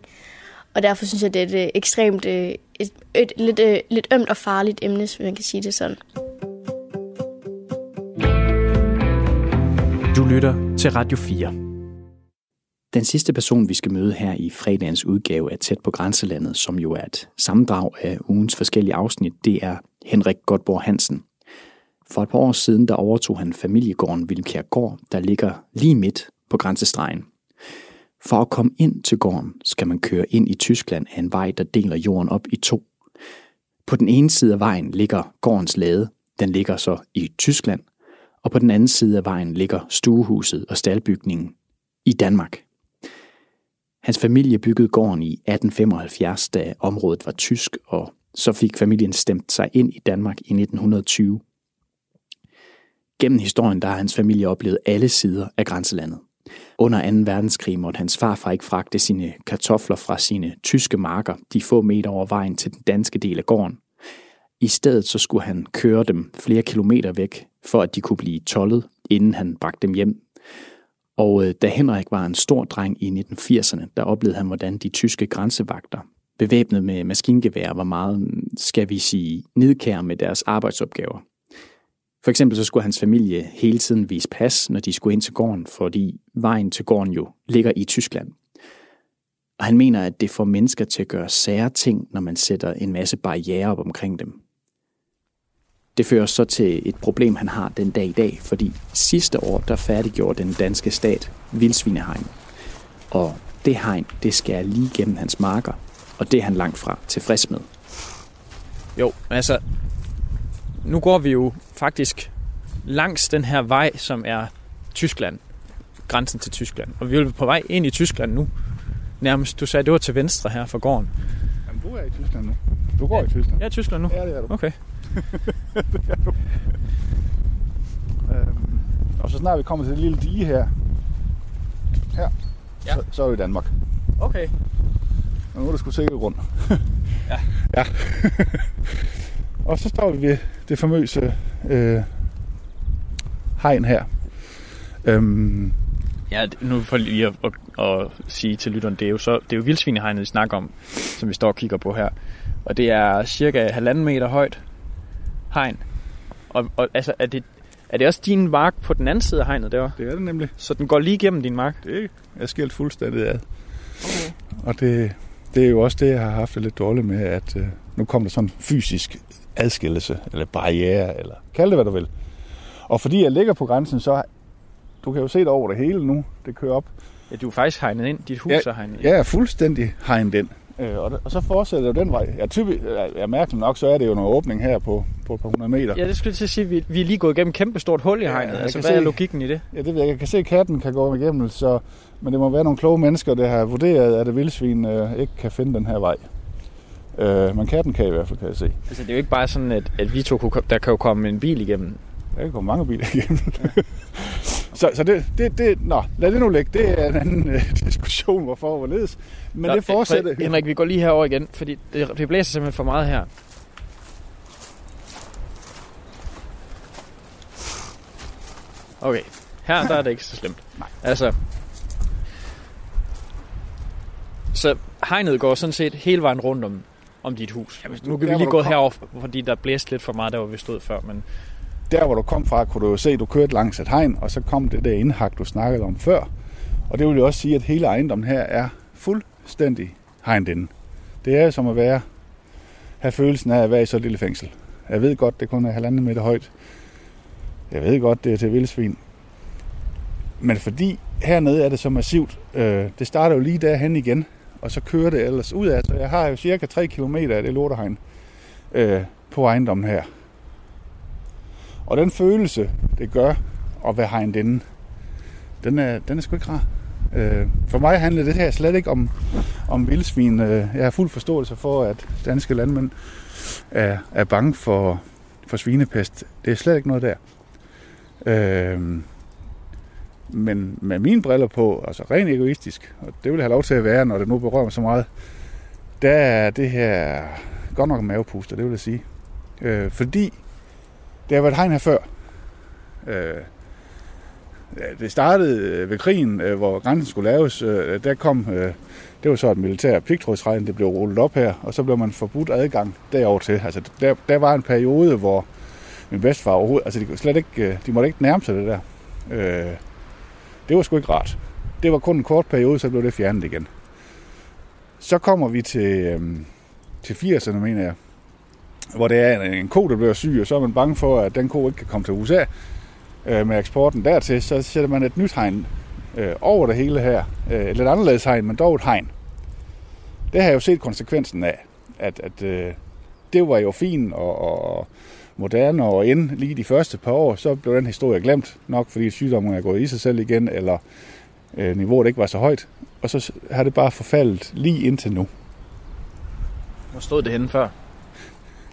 Og derfor synes jeg, det er et øh, ekstremt, øh, et, et, et lidt, øh, lidt ømt og farligt emne, hvis man kan sige det sådan. Du lytter til Radio 4. Den sidste person, vi skal møde her i fredagens udgave af Tæt på Grænselandet, som jo er et sammendrag af ugens forskellige afsnit, det er Henrik Godborg Hansen. For et par år siden, der overtog han familiegården Vilmkjærgård, der ligger lige midt på grænsestregen. For at komme ind til gården, skal man køre ind i Tyskland af en vej, der deler jorden op i to. På den ene side af vejen ligger gårdens lade, den ligger så i Tyskland, og på den anden side af vejen ligger stuehuset og staldbygningen i Danmark. Hans familie byggede gården i 1875, da området var tysk, og så fik familien stemt sig ind i Danmark i 1920. Gennem historien der har hans familie oplevet alle sider af grænselandet. Under 2. verdenskrig måtte hans farfar ikke fragte sine kartofler fra sine tyske marker de få meter over vejen til den danske del af gården. I stedet så skulle han køre dem flere kilometer væk, for at de kunne blive tollet, inden han bragte dem hjem. Og øh, da Henrik var en stor dreng i 1980'erne, der oplevede han, hvordan de tyske grænsevagter, bevæbnet med maskingevær, var meget, mm, skal vi sige, nedkære med deres arbejdsopgaver. For eksempel så skulle hans familie hele tiden vise pas, når de skulle ind til gården, fordi vejen til gården jo ligger i Tyskland. Og han mener, at det får mennesker til at gøre sære ting, når man sætter en masse barriere op omkring dem. Det fører så til et problem, han har den dag i dag, fordi sidste år, der færdiggjorde den danske stat vildsvinehegn. Og det hegn, det skærer lige gennem hans marker, og det er han langt fra tilfreds med. Jo, altså, nu går vi jo faktisk langs den her vej, som er Tyskland, grænsen til Tyskland. Og vi er på vej ind i Tyskland nu. Nærmest, du sagde, det var til venstre her for gården. Jamen, du er i Tyskland nu. Du går ja, i Tyskland. Er i Tyskland nu? Ja, det er du. Okay. det er du. Øhm, og så snart vi kommer til det lille dige her, her, ja. så, så er vi i Danmark. Okay. Og nu er der sgu sikkert rundt. ja. ja. Og så står vi ved det famøse øh, hegn her. Øhm, Ja, nu for lige at, at, at sige til lytteren, det er jo, så, det er jo vildsvinehegnet, vi snakker om, som vi står og kigger på her. Og det er cirka halvanden meter højt hegn. Og, og altså, er det, Er det også din mark på den anden side af hegnet derovre? Det er det nemlig. Så den går lige igennem din mark? Det er skilt fuldstændig ad. Okay. Og det, det er jo også det, jeg har haft det lidt dårligt med, at øh, nu kommer der sådan fysisk adskillelse, eller barriere, eller kald det, hvad du vil. Og fordi jeg ligger på grænsen, så du kan jo se det over det hele nu. Det kører op. Ja, du er faktisk hegnet ind. Dit hus ja, er hegnet ind. Ja, jeg er fuldstændig hegnet ind. Øh, og, og så fortsætter det den vej. Ja, typisk, ja, mærkeligt nok, så er det jo en åbning her på, på et par hundrede meter. Ja, det skulle jeg til at sige. Vi, vi er lige gået igennem et kæmpe stort hul i hegnet. Ja, altså, hvad se, er logikken i det? Ja, det ved jeg. Jeg kan se, at katten kan gå igennem, så, men det må være nogle kloge mennesker, der har vurderet, at det vildsvin øh, ikke kan finde den her vej. Øh, men katten kan i hvert fald, kan jeg se. Altså, det er jo ikke bare sådan, at, at vi to kunne, der kan jo komme en bil igennem. Der kan komme mange biler igennem. Ja. så så det, det, det, nå, lad det nu ligge. Det er en anden øh, diskussion, hvorfor og hvorledes. Men nå, det fortsætter. Henrik, vi går lige herover igen, fordi det, det blæser simpelthen for meget her. Okay, her der er det ikke så slemt. Nej. Altså, så hegnet går sådan set hele vejen rundt om, om dit hus. Ja, nu kan vi lige gå herover, fordi der blæste lidt for meget, der hvor vi stod før. Men... Der hvor du kom fra, kunne du jo se, at du kørte langs et hegn, og så kom det der indhak, du snakkede om før. Og det vil jo også sige, at hele ejendommen her er fuldstændig hegnet inde. Det er som at være, have følelsen af at være i så et lille fængsel. Jeg ved godt, det kun er halvanden meter højt. Jeg ved godt, det er til vildsvin. Men fordi hernede er det så massivt, øh, det starter jo lige derhen igen, og så kører det ellers ud af. Så jeg har jo cirka 3 km af det lortehegn øh, på ejendommen her. Og den følelse, det gør at være hegnet inde, den er, den er sgu ikke rar. Øh, for mig handler det her slet ikke om, om vildsvin. Øh, jeg har fuld forståelse for, at danske landmænd er, er bange for, for svinepest. Det er slet ikke noget der. Øh, men med mine briller på, altså rent egoistisk, og det vil jeg have lov til at være, når det nu berører mig så meget, der er det her godt nok en mavepuster, det vil jeg sige. Øh, fordi det har været hegn her før. Øh, det startede øh, ved krigen, øh, hvor grænsen skulle laves. Øh, der kom, øh, det var så et militær pigtrådsregn, det blev rullet op her, og så blev man forbudt adgang derover til. Altså, der, der var en periode, hvor min bedstefar overhovedet, altså de, slet ikke, de måtte ikke nærme sig det der. Øh, det var sgu ikke rart. Det var kun en kort periode, så blev det fjernet igen. Så kommer vi til, øh, til 80'erne, mener jeg, hvor det er en, en ko, der bliver syg, og så er man bange for, at den ko ikke kan komme til USA øh, med eksporten dertil. Så sætter man et nyt hegn øh, over det hele her. Øh, et lidt anderledes hegn, men dog et hegn. Det har jeg jo set konsekvensen af, at, at øh, det var jo fint og, og moderne og ind lige de første par år, så blev den historie glemt, nok fordi sygdommen er gået i sig selv igen, eller øh, niveauet ikke var så højt. Og så har det bare forfaldet lige indtil nu. Hvor stod det henne før?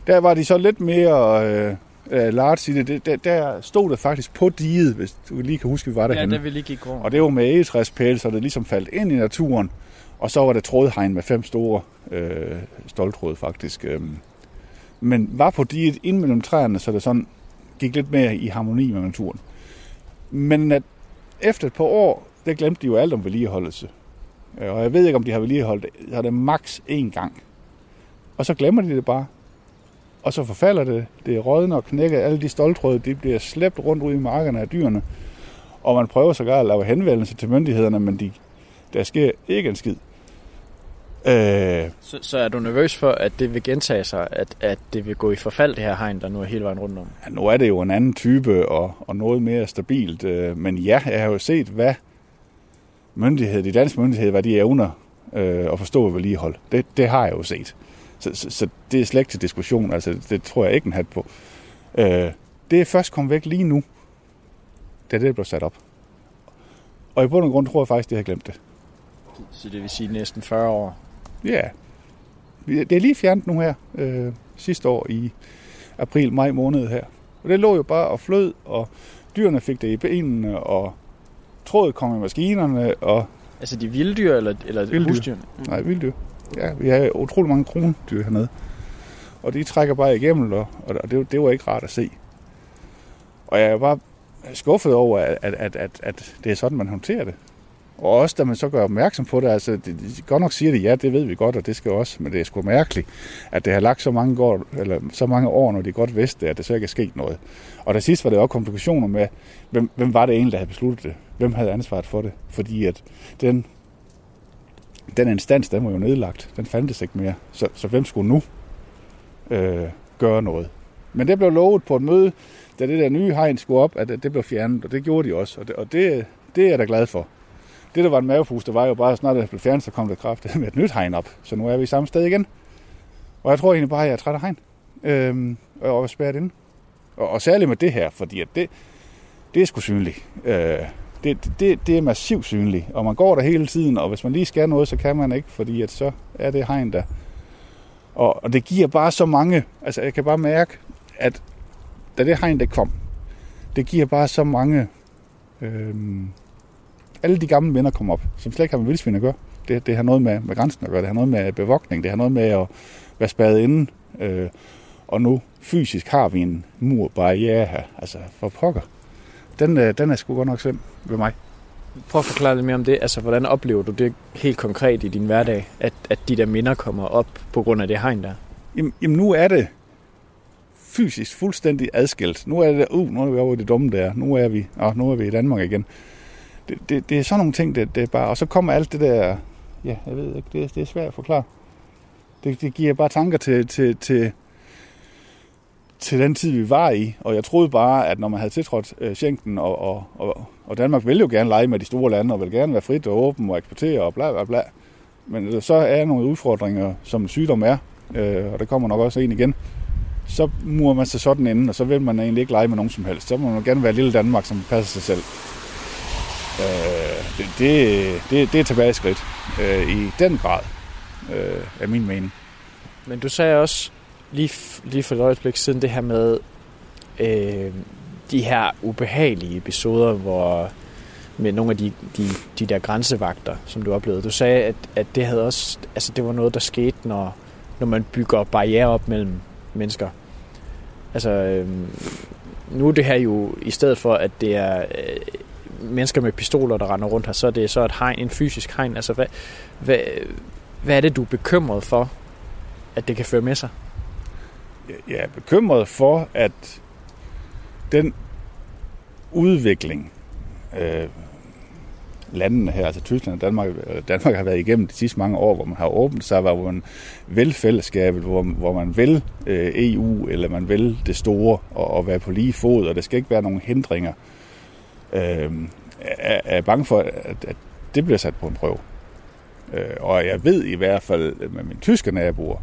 Der var de så lidt mere øh, øh large i det. Der, der stod det faktisk på diget, hvis du lige kan huske, vi var der Ja, der vi lige gik over. Og det var med egetræspæle, så det ligesom faldt ind i naturen. Og så var der trådhegn med fem store øh, stoltråd faktisk. Øh, men var på diet ind mellem træerne, så det sådan gik lidt mere i harmoni med naturen. Men at efter et par år, der glemte de jo alt om vedligeholdelse. Øh, og jeg ved ikke, om de har vedligeholdt det. har det maks én gang. Og så glemmer de det bare. Og så forfalder det. Det er og knækker. Alle de stoltråde, de bliver slæbt rundt ud i markerne af dyrene. Og man prøver sågar at lave henvendelse til myndighederne, men de, der sker ikke en skid. Øh, så, så er du nervøs for, at det vil gentage sig, at, at det vil gå i forfald, det her hegn, der nu er hele vejen rundt om? Ja, nu er det jo en anden type og, og noget mere stabilt. Øh, men ja, jeg har jo set, hvad myndighed, de danske myndigheder, hvad de evner øh, at forstå ved vedligehold. Det, det har jeg jo set. Så, så, så det er slet ikke til diskussion. Altså, det tror jeg ikke en hat på. Øh, det er først kommet væk lige nu, da det blev sat op. Og i bund og grund tror jeg faktisk, de har glemt det. Så det vil sige næsten 40 år? Ja, det er lige fjernet nu her, øh, sidste år i april-maj måned her. Og det lå jo bare og flød, og dyrene fik det i benene, og trådet kom i maskinerne, og... Altså de vilddyr, eller, eller vilddyr. husdyrene? Mm. Nej, vilddyr. Ja, vi har utrolig mange krondyr hernede. Og de trækker bare igennem, og, og det, det var ikke rart at se. Og jeg er bare skuffet over, at, at, at, at, at det er sådan, man håndterer det. Og også da man så gør opmærksom på det, altså det, de godt nok siger det, ja, det ved vi godt, og det skal også, men det er sgu mærkeligt, at det har lagt så mange, år, eller så mange år, når de godt vidste, at det så ikke er sket noget. Og der sidst var det også komplikationer med, hvem, hvem var det egentlig, der havde besluttet det? Hvem havde ansvaret for det? Fordi at den, den instans, den var jo nedlagt. Den fandtes ikke mere. Så, så hvem skulle nu øh, gøre noget? Men det blev lovet på et møde, da det der nye hegn skulle op, at det blev fjernet, og det gjorde de også. Og det, og det, det er jeg da glad for. Det, der var en mavepuste, var jo bare, snart det blev fjernet, så kom det kraft med et nyt hegn op. Så nu er vi samme sted igen. Og jeg tror egentlig bare, at jeg er træt af hegn. Øhm, og er spærret inde. Og, og særligt med det her, fordi at det, det er sgu synligt. Øh, det, det, det er massivt synligt, og man går der hele tiden, og hvis man lige skal noget, så kan man ikke, fordi at så er det hegn der. Og, og det giver bare så mange, altså jeg kan bare mærke, at da det hegn det kom, det giver bare så mange, øh, alle de gamle venner kommer op, som slet ikke har med vildsvin at gøre. Det, det har noget med, med grænsen at gøre, det har noget med bevogtning, det har noget med at være spadet inde, øh, og nu fysisk har vi en mur barriere her, altså for pokker. Den, øh, den er sgu godt nok slem ved mig. Prøv at forklare lidt mere om det. Altså, hvordan oplever du det helt konkret i din hverdag, at, at de der minder kommer op på grund af det hegn der? Jamen, jamen nu er det fysisk fuldstændig adskilt. Nu er det, uh, nu er vi over i det dumme der. Nu er vi, oh, nu er vi i Danmark igen. Det, det, det er sådan nogle ting, det, det er bare, og så kommer alt det der, ja, jeg ved ikke, det, det er svært at forklare. Det, det giver bare tanker til, til, til, til den tid, vi var i. Og jeg troede bare, at når man havde tiltrådt øh, Schengen, og, og, og, og Danmark ville jo gerne lege med de store lande, og vil gerne være frit og åben og eksportere og bla bla bla. Men øh, så er nogle udfordringer, som sygdom er, øh, og det kommer nok også en igen. Så murer man sig sådan inden, og så vil man egentlig ikke lege med nogen som helst. Så må man gerne være lille Danmark, som passer sig selv. Øh, det, det, det, er tilbageskridt øh, i den grad, øh, er min mening. Men du sagde også lige, lige for et øjeblik siden det her med øh, de her ubehagelige episoder, hvor med nogle af de, de, de der grænsevagter, som du oplevede. Du sagde, at, at det havde også, altså det var noget, der skete, når, når man bygger barriere op mellem mennesker. Altså, øh, nu er det her jo, i stedet for, at det er øh, mennesker med pistoler, der render rundt her, så er det så et hegn, en fysisk hegn. Altså, hvad, hvad, hvad er det, du er bekymret for, at det kan føre med sig? Jeg er bekymret for, at den udvikling, øh, landene her, altså Tyskland og Danmark, øh, Danmark har været igennem de sidste mange år, hvor man har åbnet sig, hvor man vil fællesskabet, hvor, hvor man vil øh, EU, eller man vil det store, og, og være på lige fod, og der skal ikke være nogen hindringer. Øh, Øhm, er, er bange for, at, at det bliver sat på en prøve. Øh, og jeg ved i hvert fald med mine tyske naboer,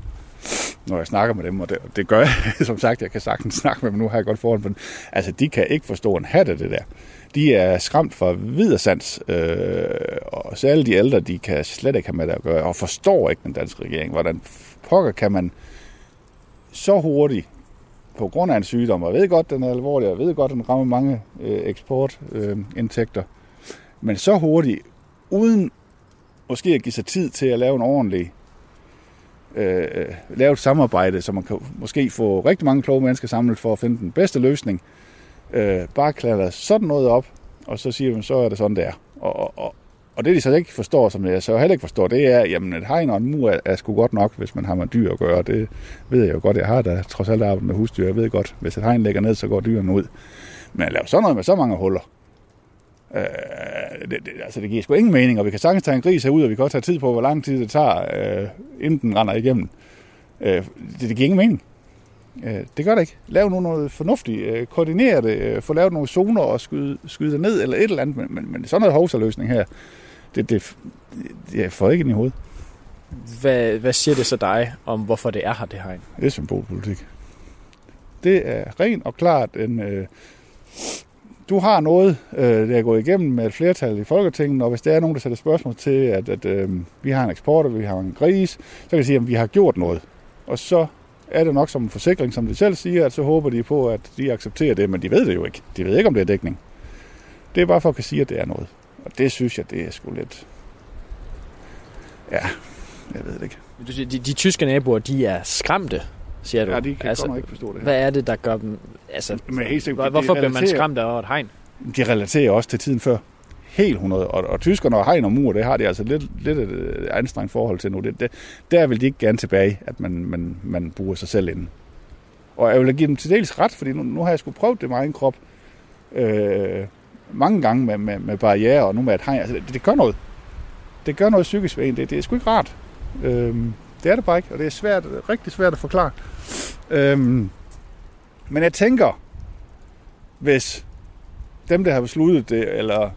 når jeg snakker med dem, og det, og det gør jeg, som sagt, jeg kan sagtens snakke med dem, nu har jeg godt foran, dem. altså, de kan ikke forstå en hat af det der. De er skræmt for vidersands, øh, og særligt de ældre, de kan slet ikke have med det at gøre, og forstår ikke den danske regering. Hvordan pokker kan man så hurtigt, på grund af en sygdom, og jeg ved godt, den er alvorlig, jeg ved godt, den rammer mange øh, eksportindtægter, øh, men så hurtigt, uden måske at give sig tid til at lave en ordentlig øh, øh, lave et samarbejde, så man kan måske få rigtig mange kloge mennesker samlet for at finde den bedste løsning. Øh, bare klatter sådan noget op, og så siger man, så er det sådan, det er. Og, og, og det, de så ikke forstår, som jeg så heller ikke forstår, det er, jamen et hegn og en mur er, er sgu godt nok, hvis man har med dyr at gøre. Det ved jeg jo godt, jeg har da trods alt arbejdet med husdyr. Jeg ved godt, hvis et hegn lægger ned, så går dyrene ud. Men at lave sådan noget med så mange huller, øh, det, det, altså det giver sgu ingen mening, og vi kan sagtens tage en gris herud, og vi kan også tage tid på, hvor lang tid det tager, øh, inden den render igennem. Øh, det, det giver ingen mening. Øh, det gør det ikke. Lav nu noget fornuftigt. Øh, koordinere det. Øh, få lavet nogle zoner og skyde, skyde det ned, eller et eller andet. Men, men, men sådan noget hovsaløsning her, det, det, jeg får ikke ind i hovedet. Hvad, hvad siger det så dig om, hvorfor det er her, det hegn? Det er symbolpolitik. Det er rent og klart en... Øh, du har noget, øh, der er gået igennem med et flertal i Folketinget, og hvis der er nogen, der sætter spørgsmål til, at, at øh, vi har en eksport, og vi har en gris, så kan de sige, at vi har gjort noget. Og så er det nok som en forsikring, som de selv siger, at så håber de på, at de accepterer det, men de ved det jo ikke. De ved ikke, om det er dækning. Det er bare for at kan sige, at det er noget. Og det synes jeg, det er sgu lidt... Ja, jeg ved det ikke. De, de, de tyske naboer, de er skræmte, siger du. Ja, de kan altså, ikke forstå det her. Hvad er det, der gør dem... Altså, Men helt sikkert, hvorfor bliver man skræmt af et hegn? De relaterer også til tiden før. helt 100. Og, og tyskerne og hegn og mur, det har de altså lidt, lidt et anstrengt forhold til nu. Det, det, der vil de ikke gerne tilbage, at man, man, man bruger sig selv inden. Og jeg vil give dem til dels ret, fordi nu, nu har jeg skulle prøvet det med egen krop øh, mange gange med, med, med barriere og nu med et hegn. Altså, det, det gør noget. Det gør noget psykisk ved en. Det, det er sgu ikke rart. Øhm, det er det bare ikke, og det er svært, rigtig svært at forklare. Øhm, men jeg tænker, hvis dem, der har besluttet det, eller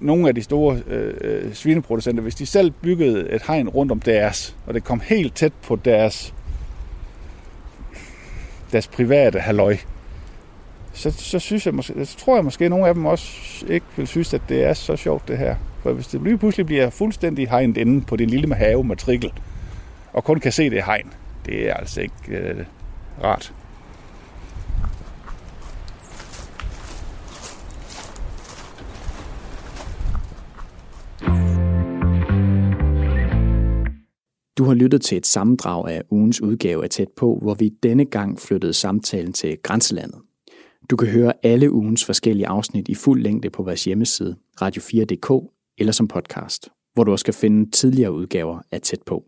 nogle af de store øh, øh svineproducenter, hvis de selv byggede et hegn rundt om deres, og det kom helt tæt på deres, deres private halløj, så, så, synes jeg, måske, så tror jeg måske, at nogle af dem også ikke vil synes, at det er så sjovt det her. For hvis det lige pludselig bliver fuldstændig hegnet inde på din lille have matrikel, og kun kan se det hegn, det er altså ikke øh, rart. Du har lyttet til et sammendrag af ugens udgave af Tæt på, hvor vi denne gang flyttede samtalen til grænselandet. Du kan høre alle ugens forskellige afsnit i fuld længde på vores hjemmeside radio4.dk eller som podcast, hvor du også kan finde tidligere udgaver af Tæt på.